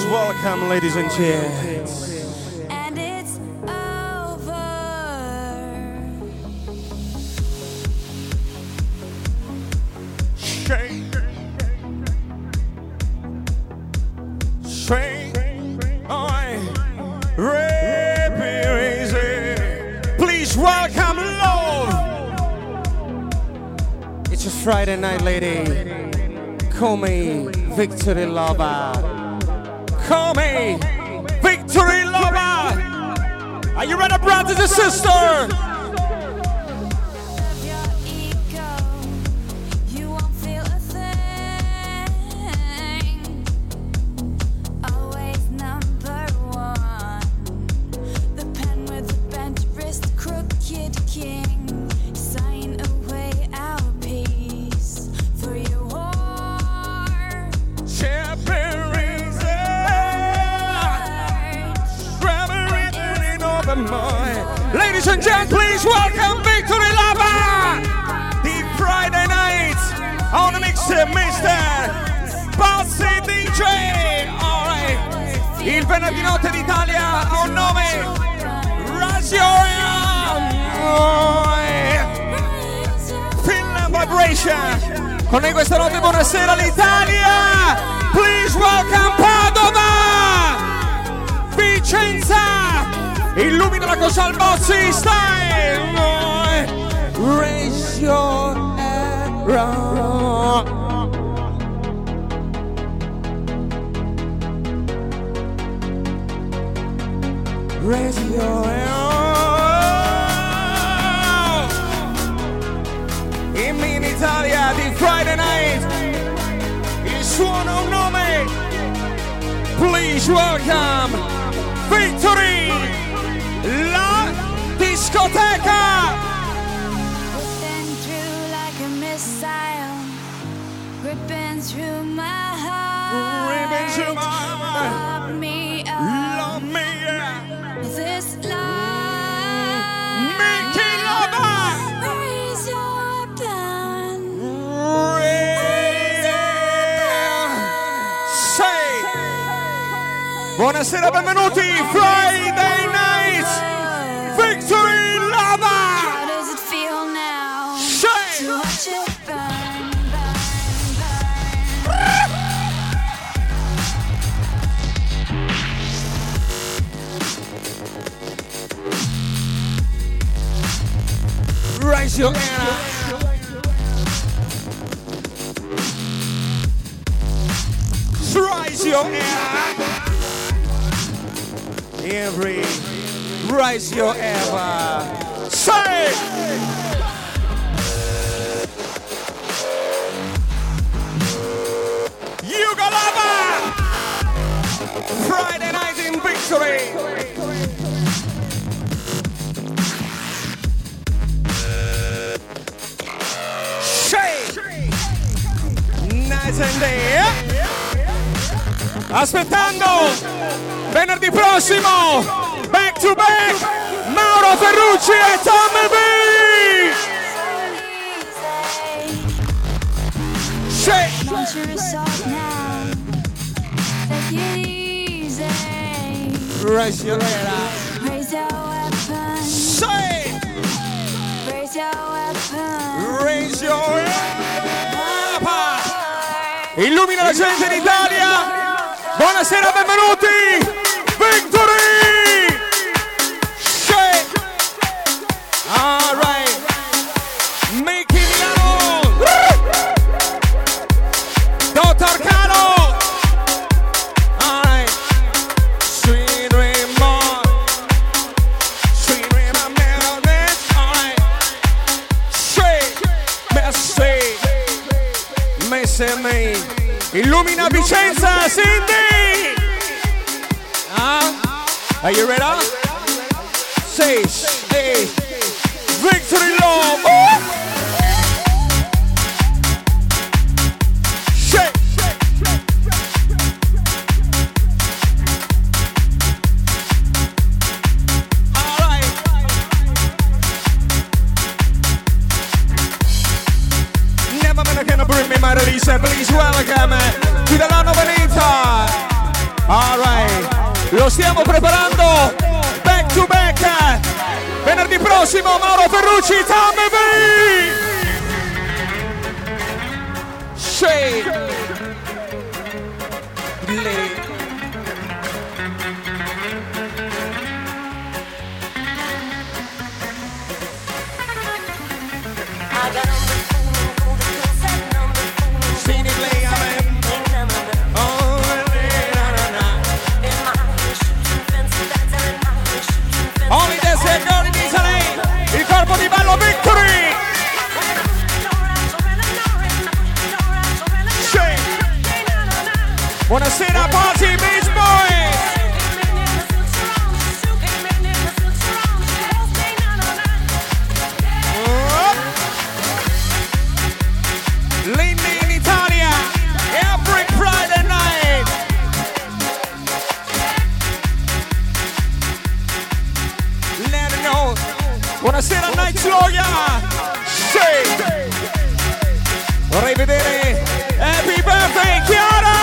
please welcome, ladies and gents. And it's over. Shame. Shame. Please welcome, love. It's a Friday night, lady. Call me Victory Lover. Call me Victory Lover. Are you ready, brothers and sisters? Venerdì notte d'Italia ha un nome. Feel the vibration. Con noi questa notte buonasera l'Italia. Please welcome Padova. Vicenza. Illumina la cosa al Bozzi style. Raise your arrow. Raise your arrow. In in Italia di Friday night. Il un nome. Please welcome Victory La discoteca. Buonasera, benvenuti. Friday night. Victory Lava. Shame. raise your hand Raise your hand Every raise your ever. Say. Yugalava! Friday night in victory! Nice and day! Aspettando venerdì prossimo, back to back, Mauro Ferrucci e Tommy B! Shake! Raise your head up. Raise your weapon. Shake! Raise your weapon. Raise your up! Illumina la gente d'Italia! Buonasera, benvenuti! Victory! Shake! Alright! Make it loud! Dottor Sweet dream! Sweet dream of melodies! Alright! Messi! Messi! Illumina Vicenza! Cindy! Are you ready? Say, say, victory, Lord. Prossimo Mauro Ferrucci, Tommy B. Buonasera Night Sloya. Vorrei vedere Happy Birthday Chiara!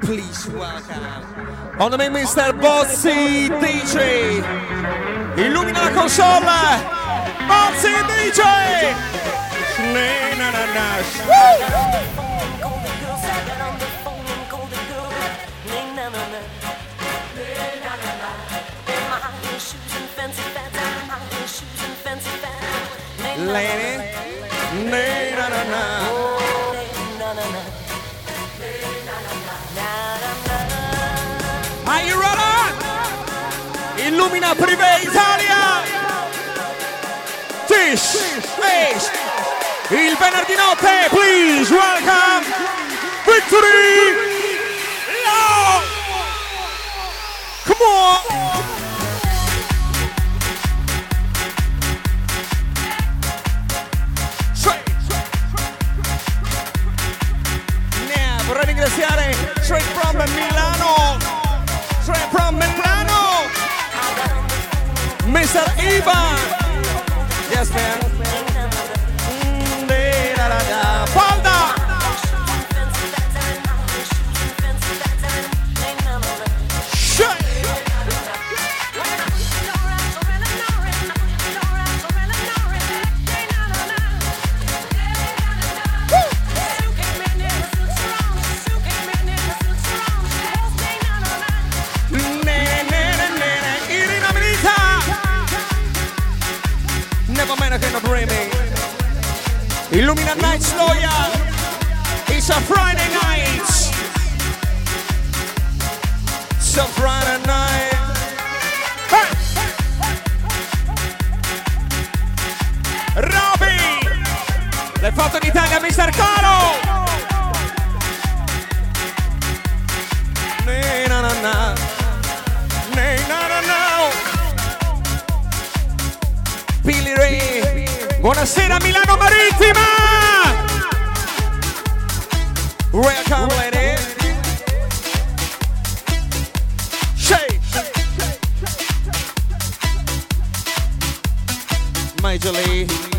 please welcome on the name Mr. Bozzi DJ. Illumina la console. Bozzi DJ. Na, na, na. Lady, na na na. Are you ready? Illumina Privé Italia! Tish, Fish, il venerdì notte, please welcome Victory! No! Come on! vorrei ringraziare Straight from Milano straight from Milano, Mr. Ivan. understand? Sloya. It's a Friday night. It's a Friday night. Le foto d'Italia, Mr. Caro! Na na na. Na na na. Billy Ray. Buonasera Milano Marittima! Welcome lady! Shake! Major Lee.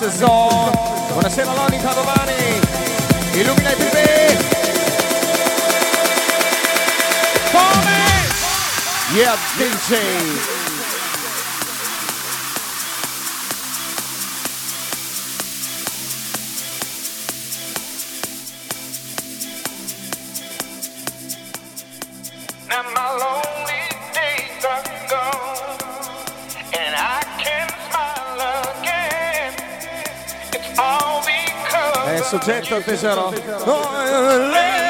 Messe so. Buonasera Loni Padovani. Illumina i primi. Come? Yeah, DJ. So take off this hat off.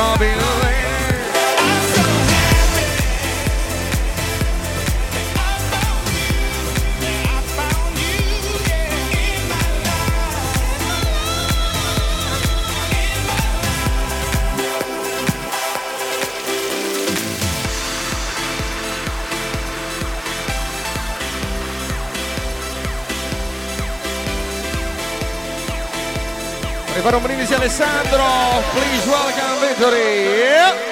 Robbie Brindisi Alessandro. Please welcome Victory. Yeah.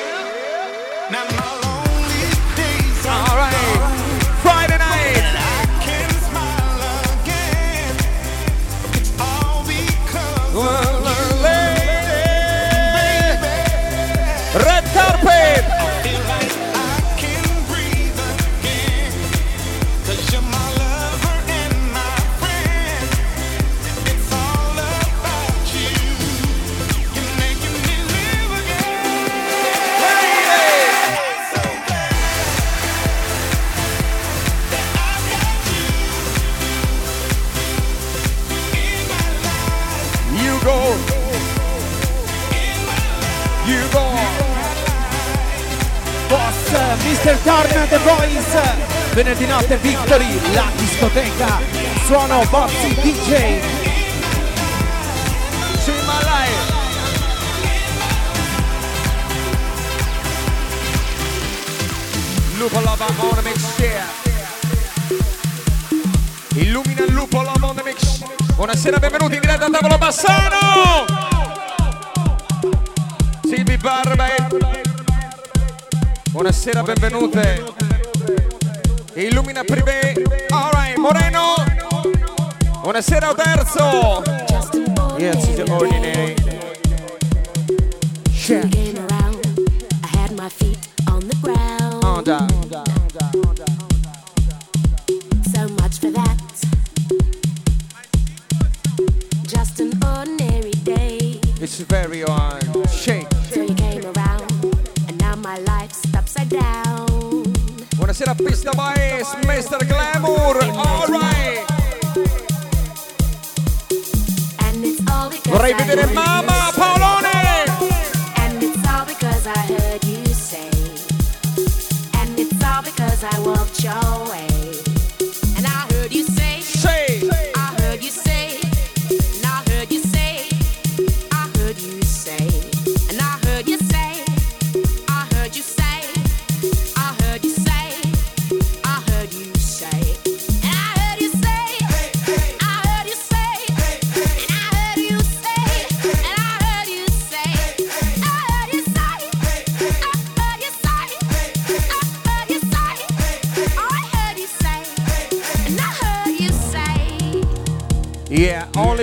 DJ. See my life. Lupo Lava on mix yeah. Illumina il lupo Lava on mix. Buonasera, benvenuti in diretta a tavolo Bassano. Silvi Barbe. Buonasera, benvenute. Illumina Privé. Alright, Moreno. Buonasera, Terzo. Yes, it's ordinary. When you came around, I had my feet on the ground. Oh, oh down. So much for that. Just an ordinary day. It's very on. Shake. Till you came around, and now my life's upside down. Buonasera Pista Boys, Mr. Glamour. Alright. And Vorrei vedere say- Paolone.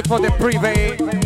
For the private.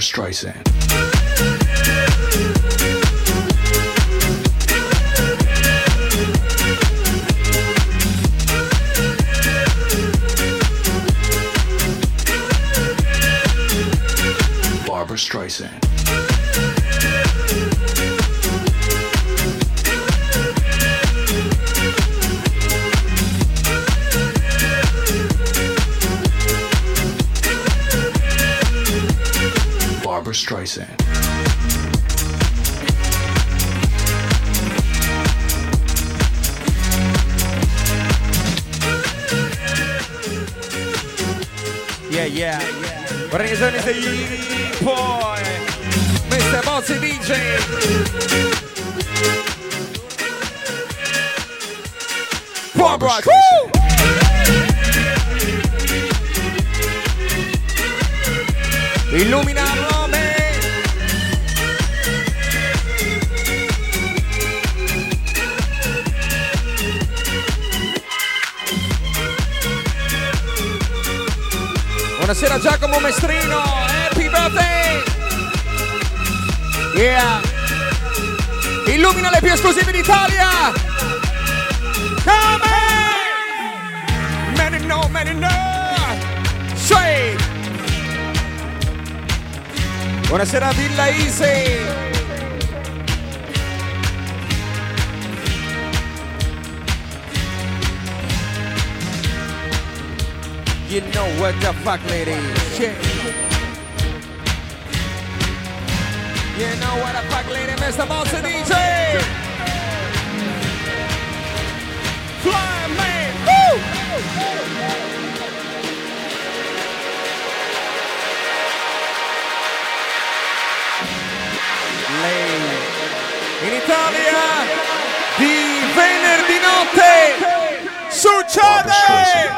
Streisand. yeah. Organizzazione di Poi, Mr. Bozzi DJ. Barbara. Woo! Illumina Buonasera Giacomo Mestrino, happy birthday! Yeah! Illumina le più esclusive d'Italia! Come! Many no, many no! Shake! Buonasera Villa Easy! You know what the fuck, lady. Yeah. You know what the fuck, lady, Mr. Monster DJ. Fly, man. Woo! Lei in Italia di venerdì notte succede!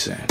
Saying.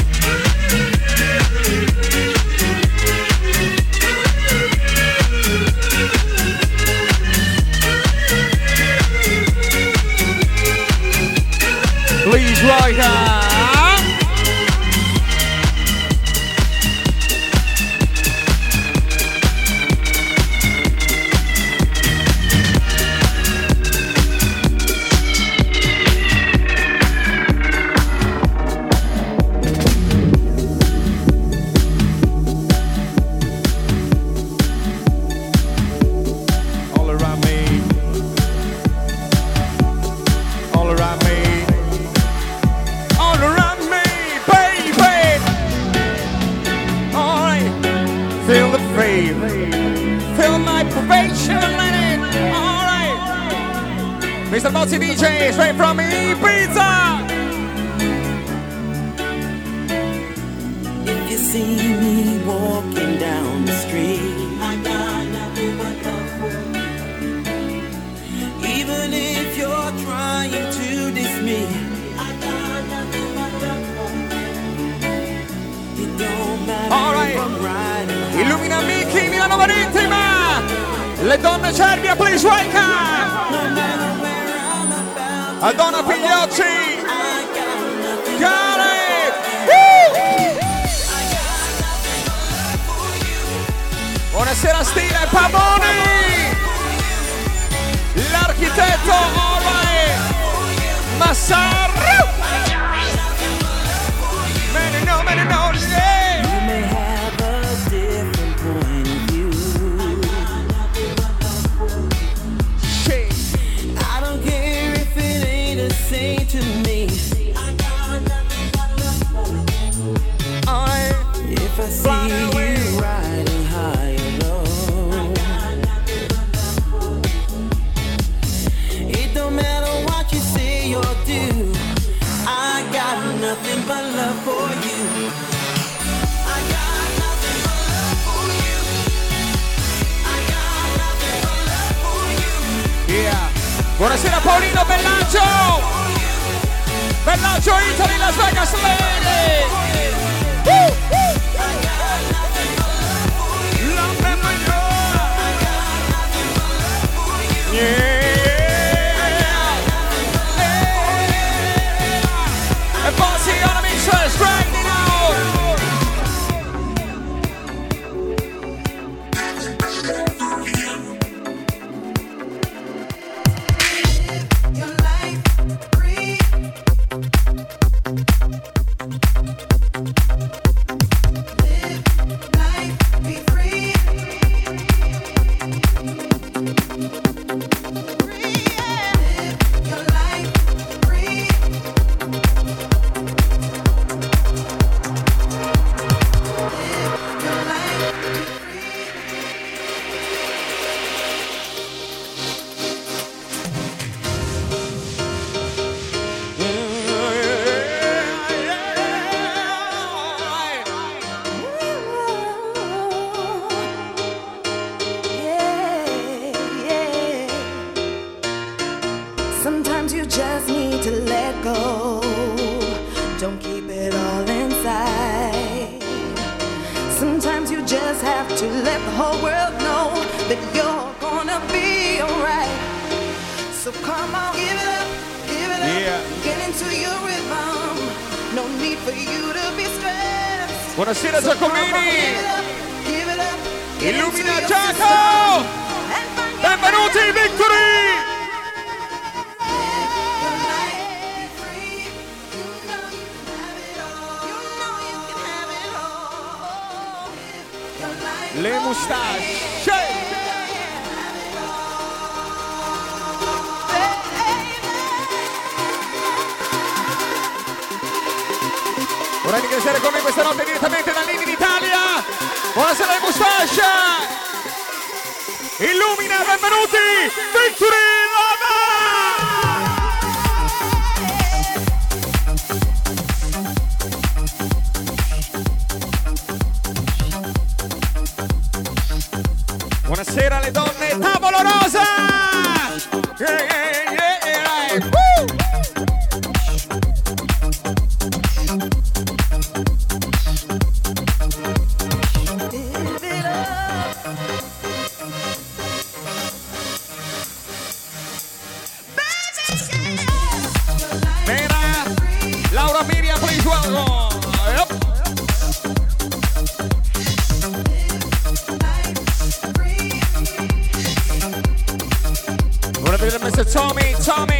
Tommy, Tommy.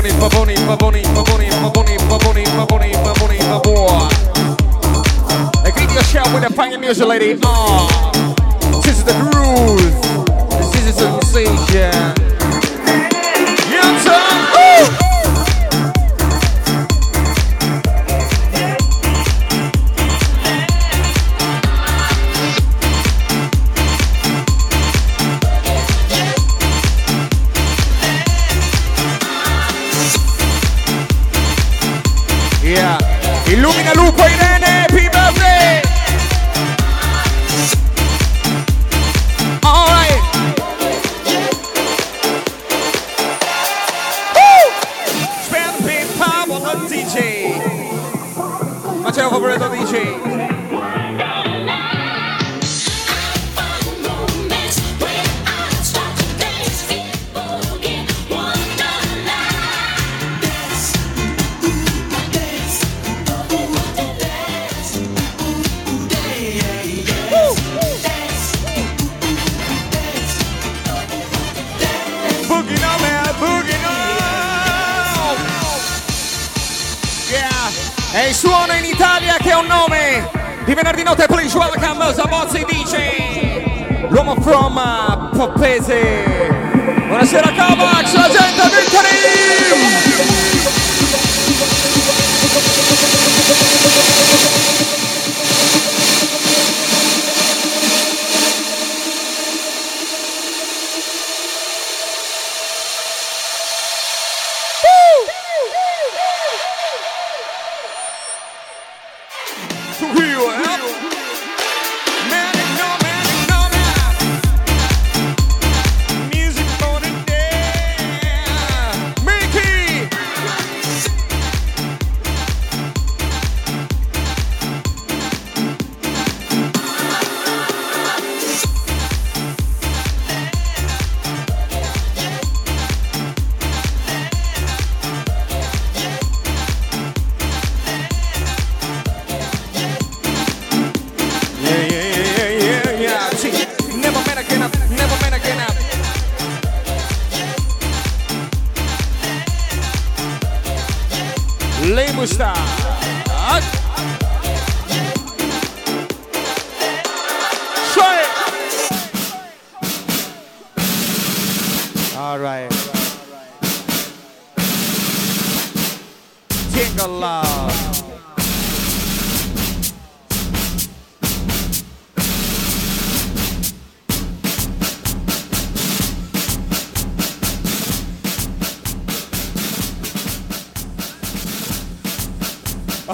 Baboni, Baboni, Baboni, Baboni, Baboni, Baboni, Baboni, Baboni, Baboni, Baboni. Like, give me a shout with a banging music, lady.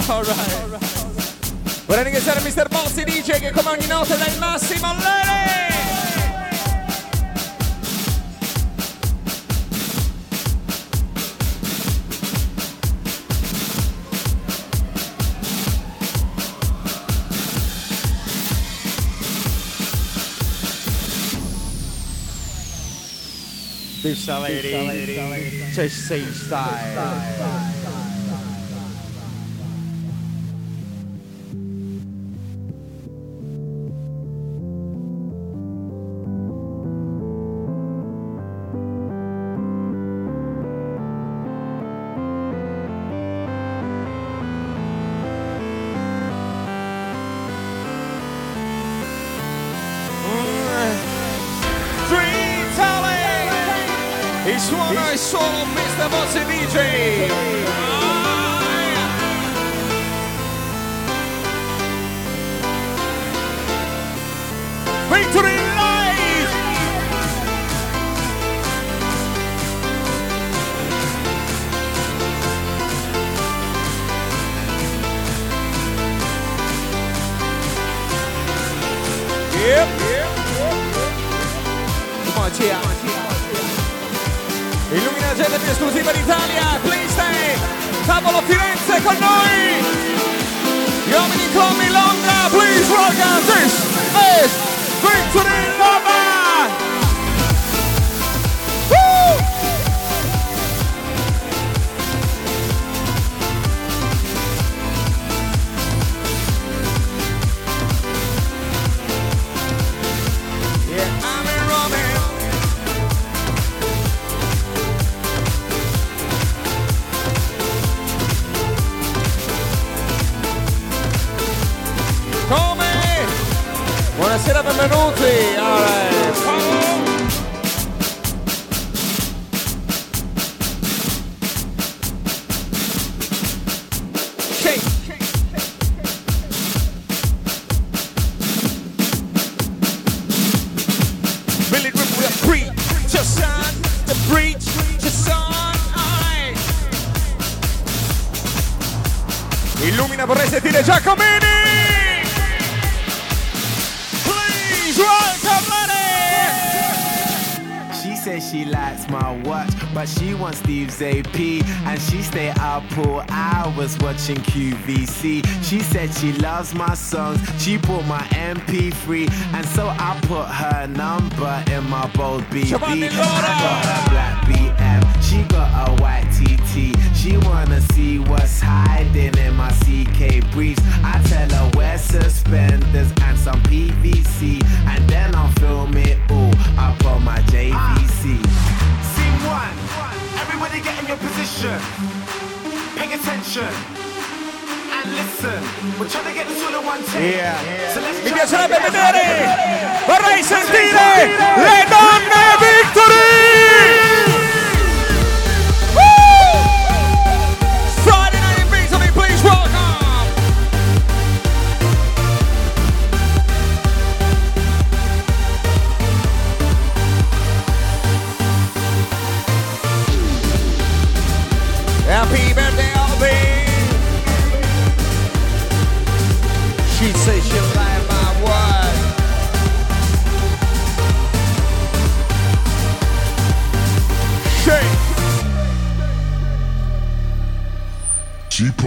Alright. Vorrei ringraziare Mr. Bossi DJ che come ogni notte dà il massimo all'ere. This lady, just say style. The breach. Just on. Alright. Illumina, vorrei sentire Giacomini! Please welcome Lenny! She says she likes my watch, but she wants Steve's AP. And she stay up all hours watching QVC. She said she loves my songs, she bought my MP3. And so I put her number in my bold BB. Got her black BM, she got a white TT. She wanna see what's hiding in my CK briefs. I tell her wear suspenders and some PVC. And then I'll film it all up on my JVC. Scene one. Everybody get in your position. Pay attention. And listen. We're trying to get this all in one take. Yeah. So let's piacerebbe to get vedere! Vorrei sentire le donne Victory!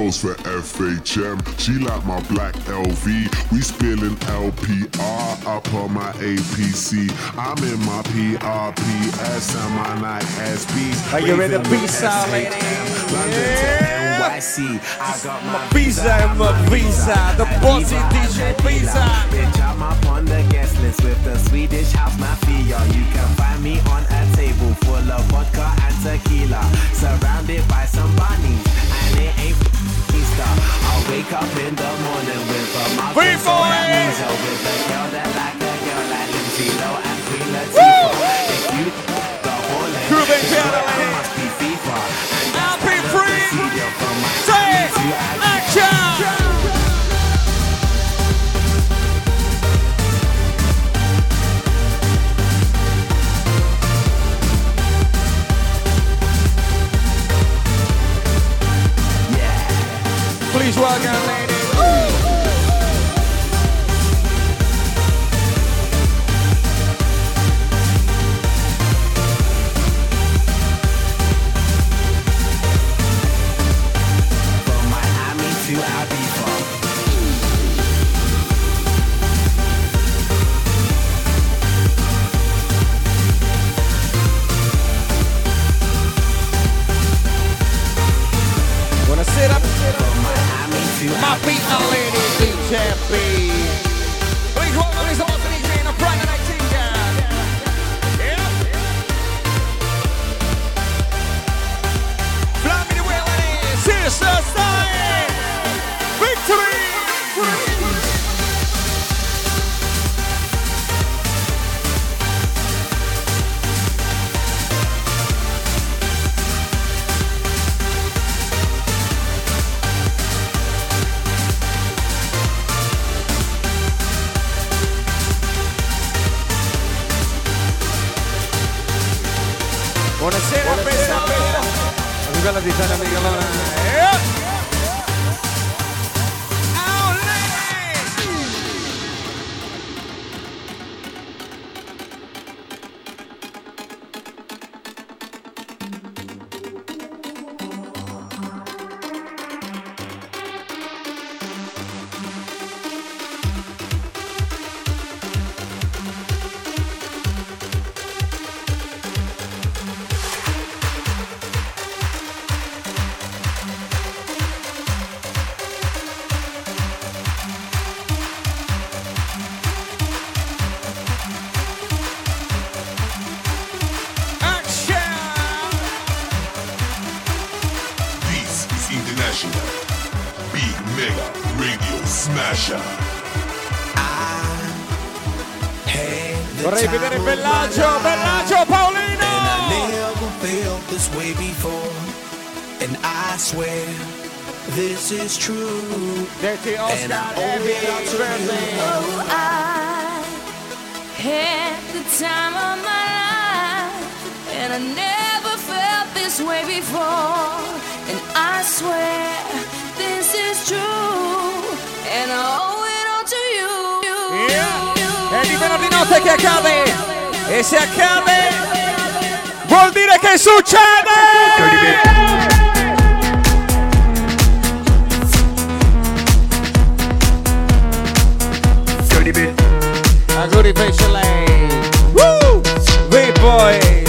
She for FHM, she like my black LV. We spilling LPR up on my APC. I'm in my PRPS and my Nike SBs. Are you ready to be with silent? SHM, NYC. I got my visa and my visa, the bossy DJ visa. Bitch, I'm up on the guest list with the Swedish house mafia. You can find me on a table full of vodka and tequila, surrounded by some bunnies, and it ain't Easter. I'll wake up in the morning with a mouth Free boy! amnesia with a girl that like a girl like Lindsay and Queen Latifah. If you the whole and I owe it all to you. Oh, I had the time of my life, and I never felt this way before. And I swear this is true, and I owe it all to you. Yeah. El libro di notte che accade. e se accade. vuol dire che succede. Rudy Facial Woo! Big boy!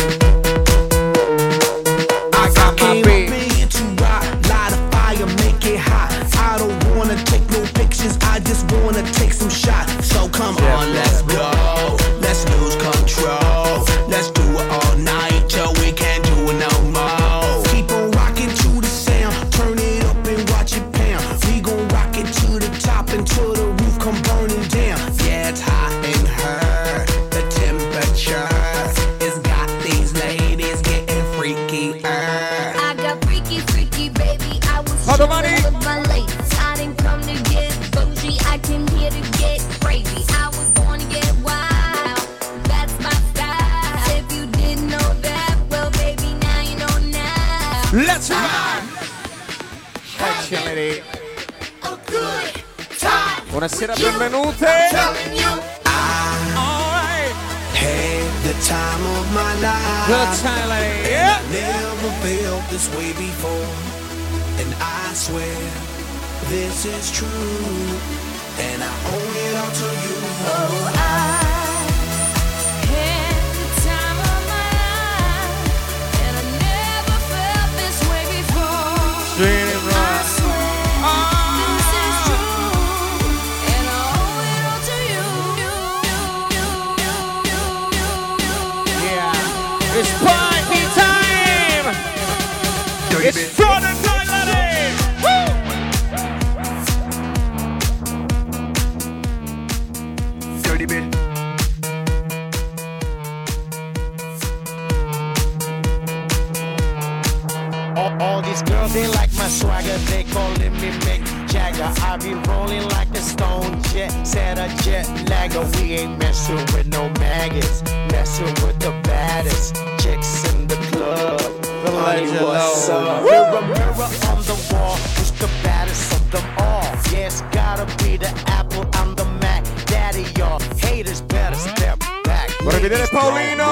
jet lagger. We ain't messing with no maggots, messing with the baddest chicks in the club. The legend, what's oh. up? Mirror, mirror on the wall, who's the baddest of them all? Yes, yeah, gotta be the Apple, I'm the Mac. Daddy, y'all haters better step back. What Wanna be there, Paulino?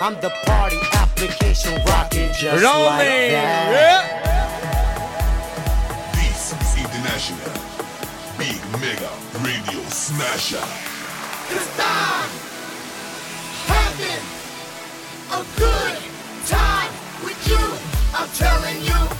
I'm the party application rocking just Lonely. like that. Yeah. Big mega ring. Smasher. Cause I'm having a good time with you. I'm telling you.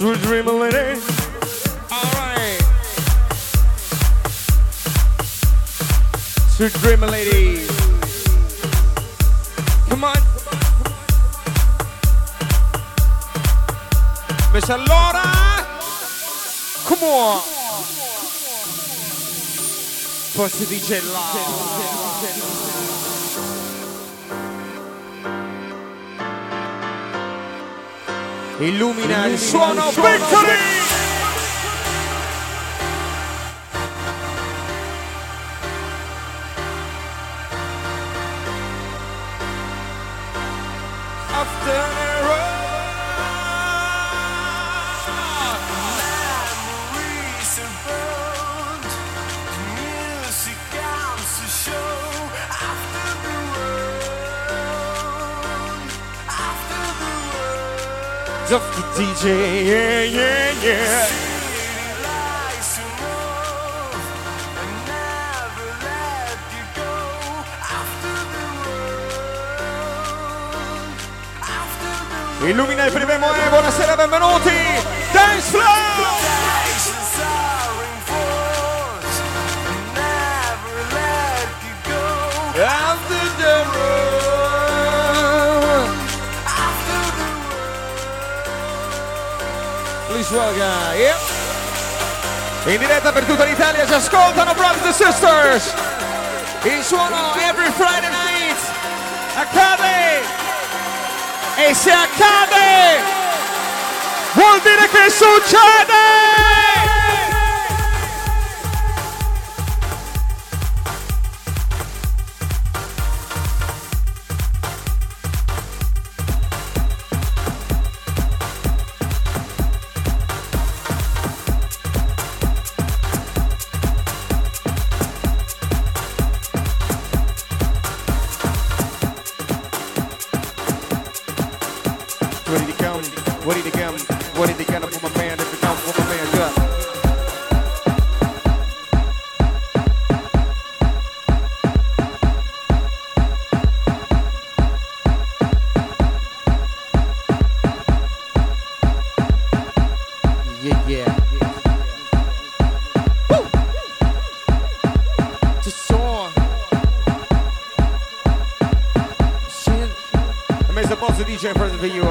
Sweet dream a lady. Alright. Sweet dream a lady. Come on. Miss Laura. Come on. Forse DJ Love. Illumina il suono Victory! After Just the DJ, yeah, yeah, yeah. Illumina il primo e buonasera, benvenuti! Dance Floor! Welcome, yeah. In diretta per tutta l'Italia ci ascoltano brothers and sisters. Il suono every Friday night accade e se accade vuol dire che succede! DJ present for you.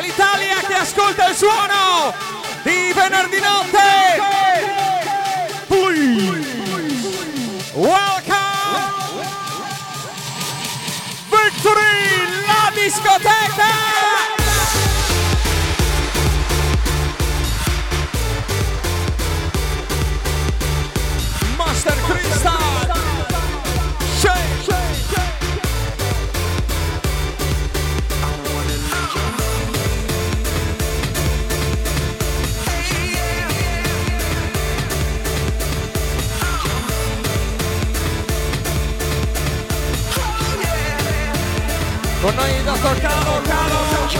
l'Italia che ascolta il suono di venerdì notte. Pui. Welcome. Victory, la discoteca. Con noi dottor Calo, Calo, Calo.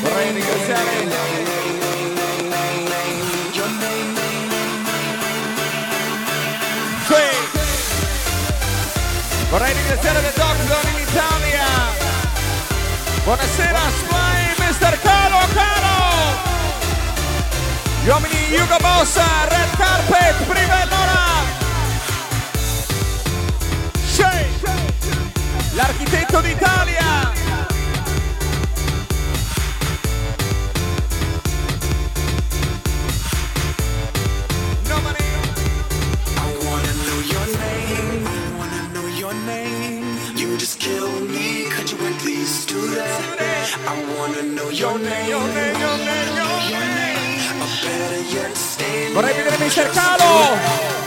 Vorrei ringraziare Vorrei ringraziare The Dog Zone in Italia. Buonasera, squadra. Gli uomini Hugo Boss, Red Carpet, prima e. L'architetto d'Italia. Vorrei vedere Mr. Calo!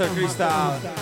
Mr. Crystal.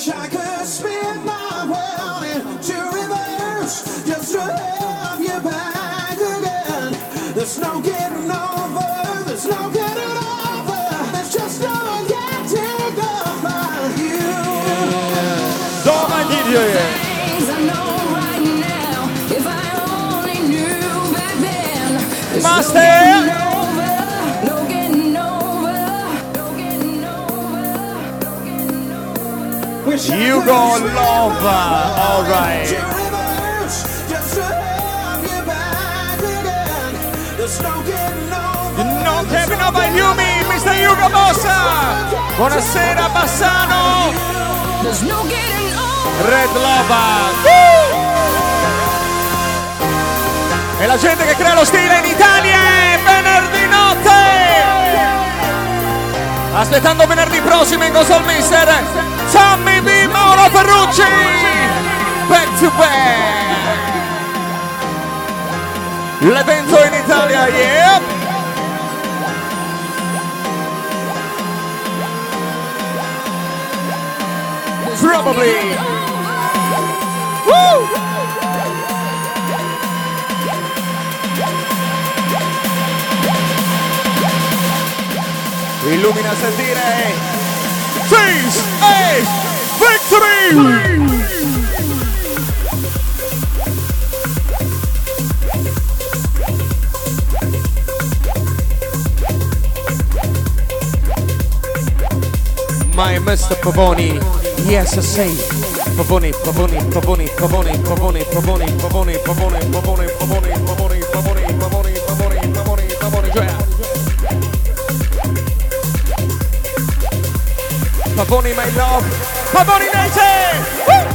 Wish I could spin my world into reverse just to have you back again. There's no getting over, there's no getting over, there's just no getting over you. Things I know right now, if I only knew back then, there's Master. You go love. All right. Non Kevin Nova Yumi, Mr. Hugo Bossa. Buonasera Bassano. Red Lova. E la gente che crea lo stile in Italia è venerdì notte. Aspettando venerdì prossimo in Console Mister Sammy B. Mauro Ferrucci. Back to back. L'evento in Italia, yeah. Probably. Woo! Illumina sentire. Face a victory! My Mr. Pavoni, yes I say. Pavoni, Pavoni, Pavoni, Pavoni, Pavoni, Pavoni, Pavoni, Pavoni, Pavoni, Pavoni, Pavoni, Pavoni, Pavoni, Pavoni made love, Pavoni Nation! Woo!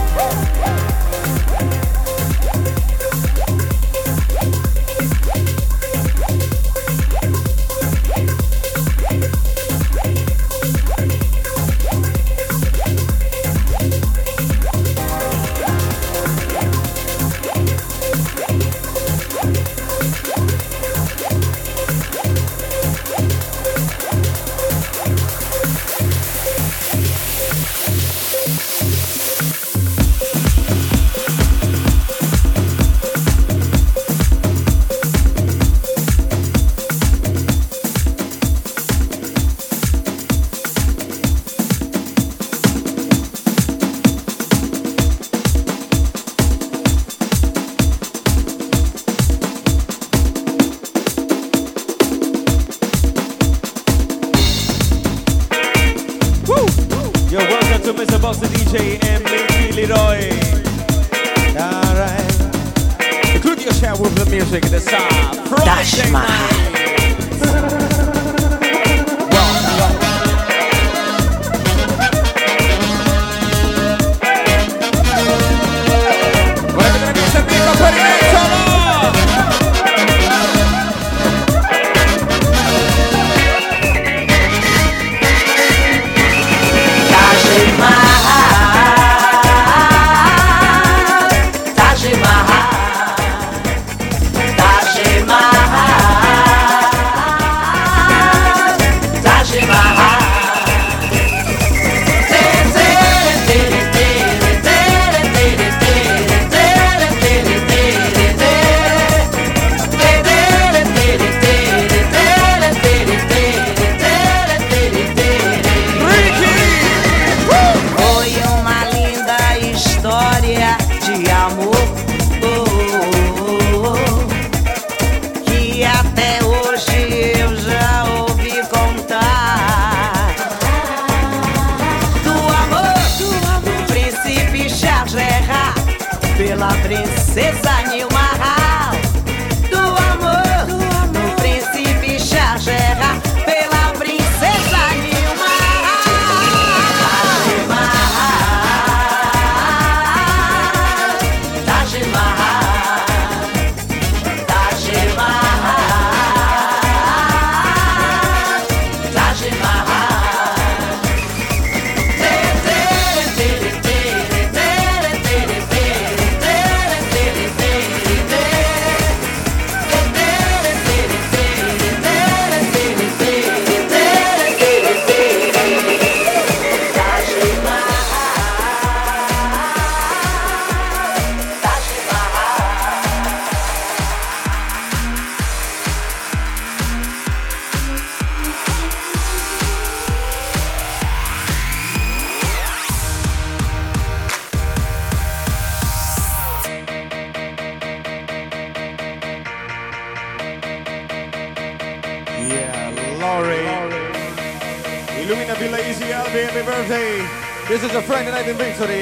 என்று சொல்லி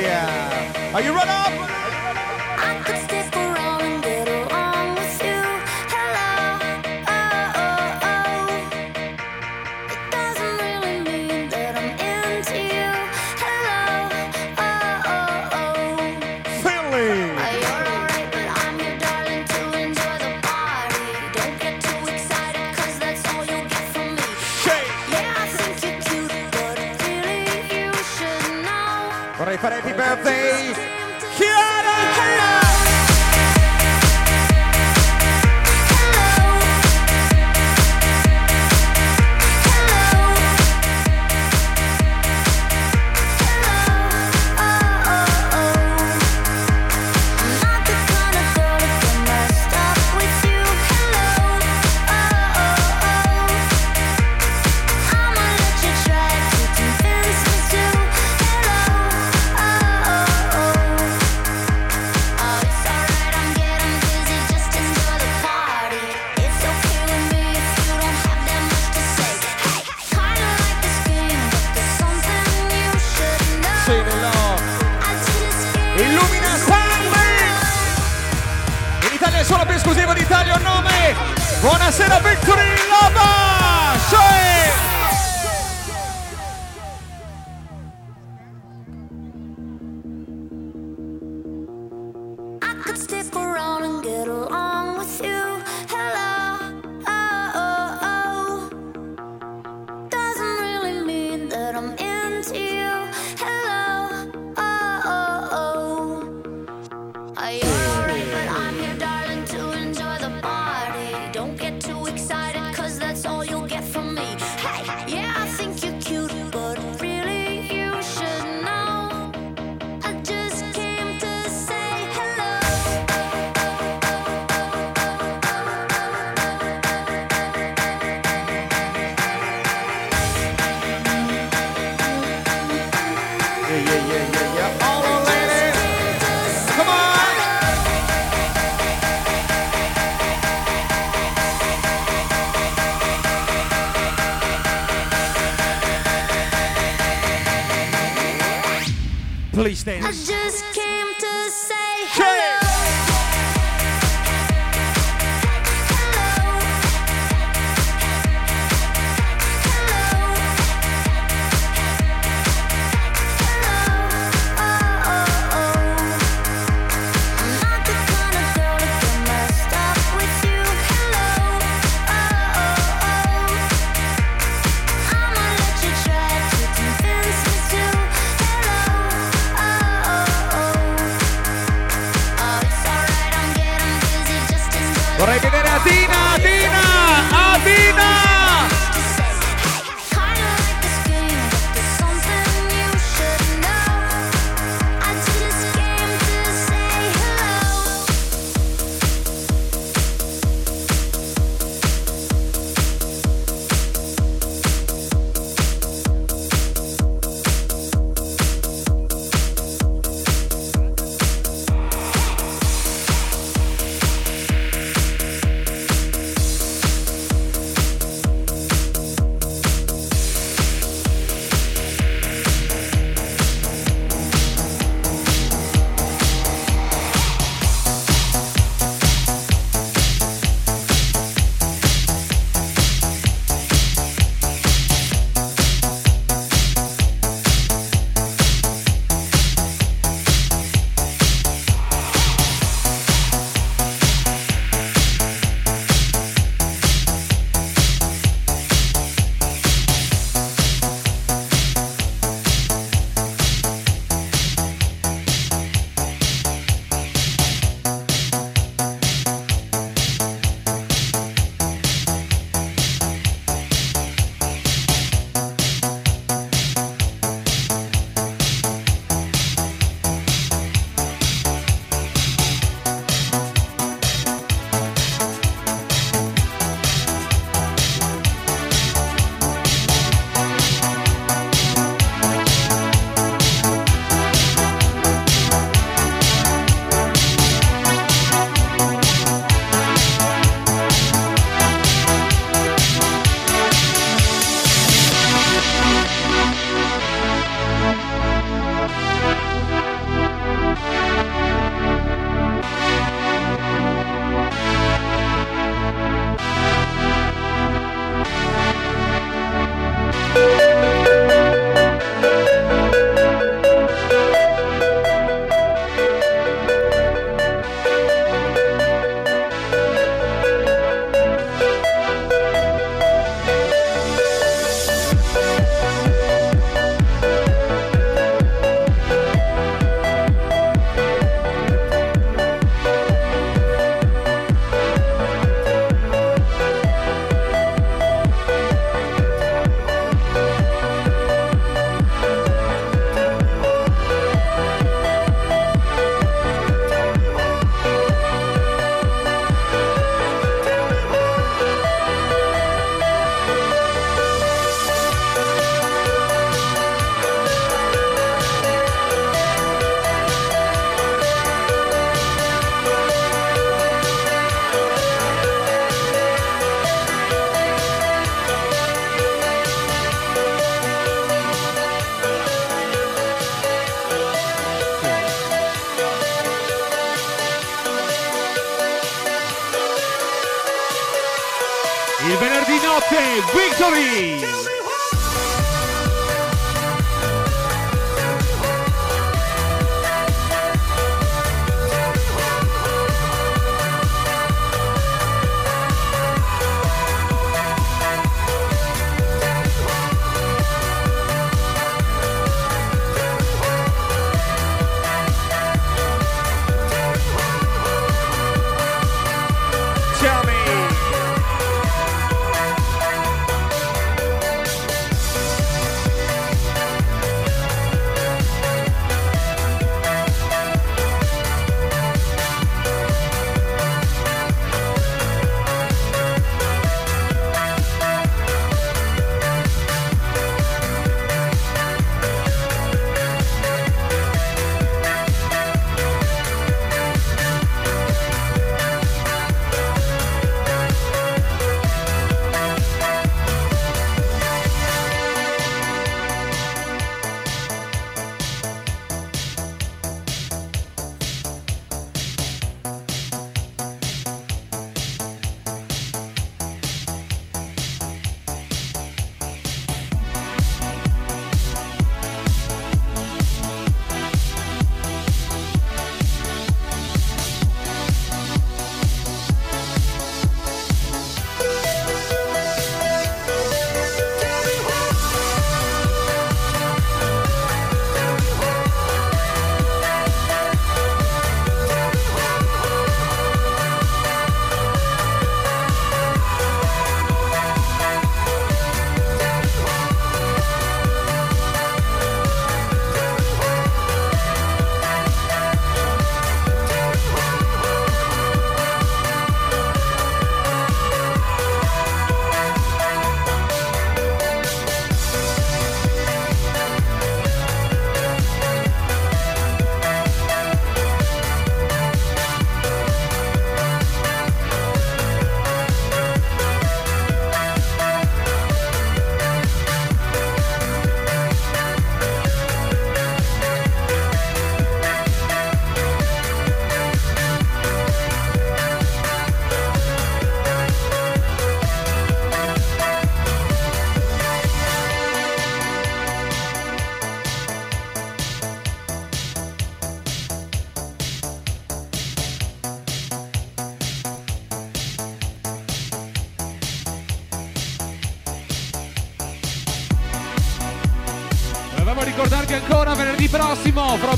I just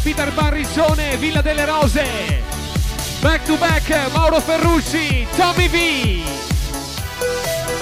Peter Barriccione, Villa delle Rose. Back to back Mauro Ferrucci, Tommy V.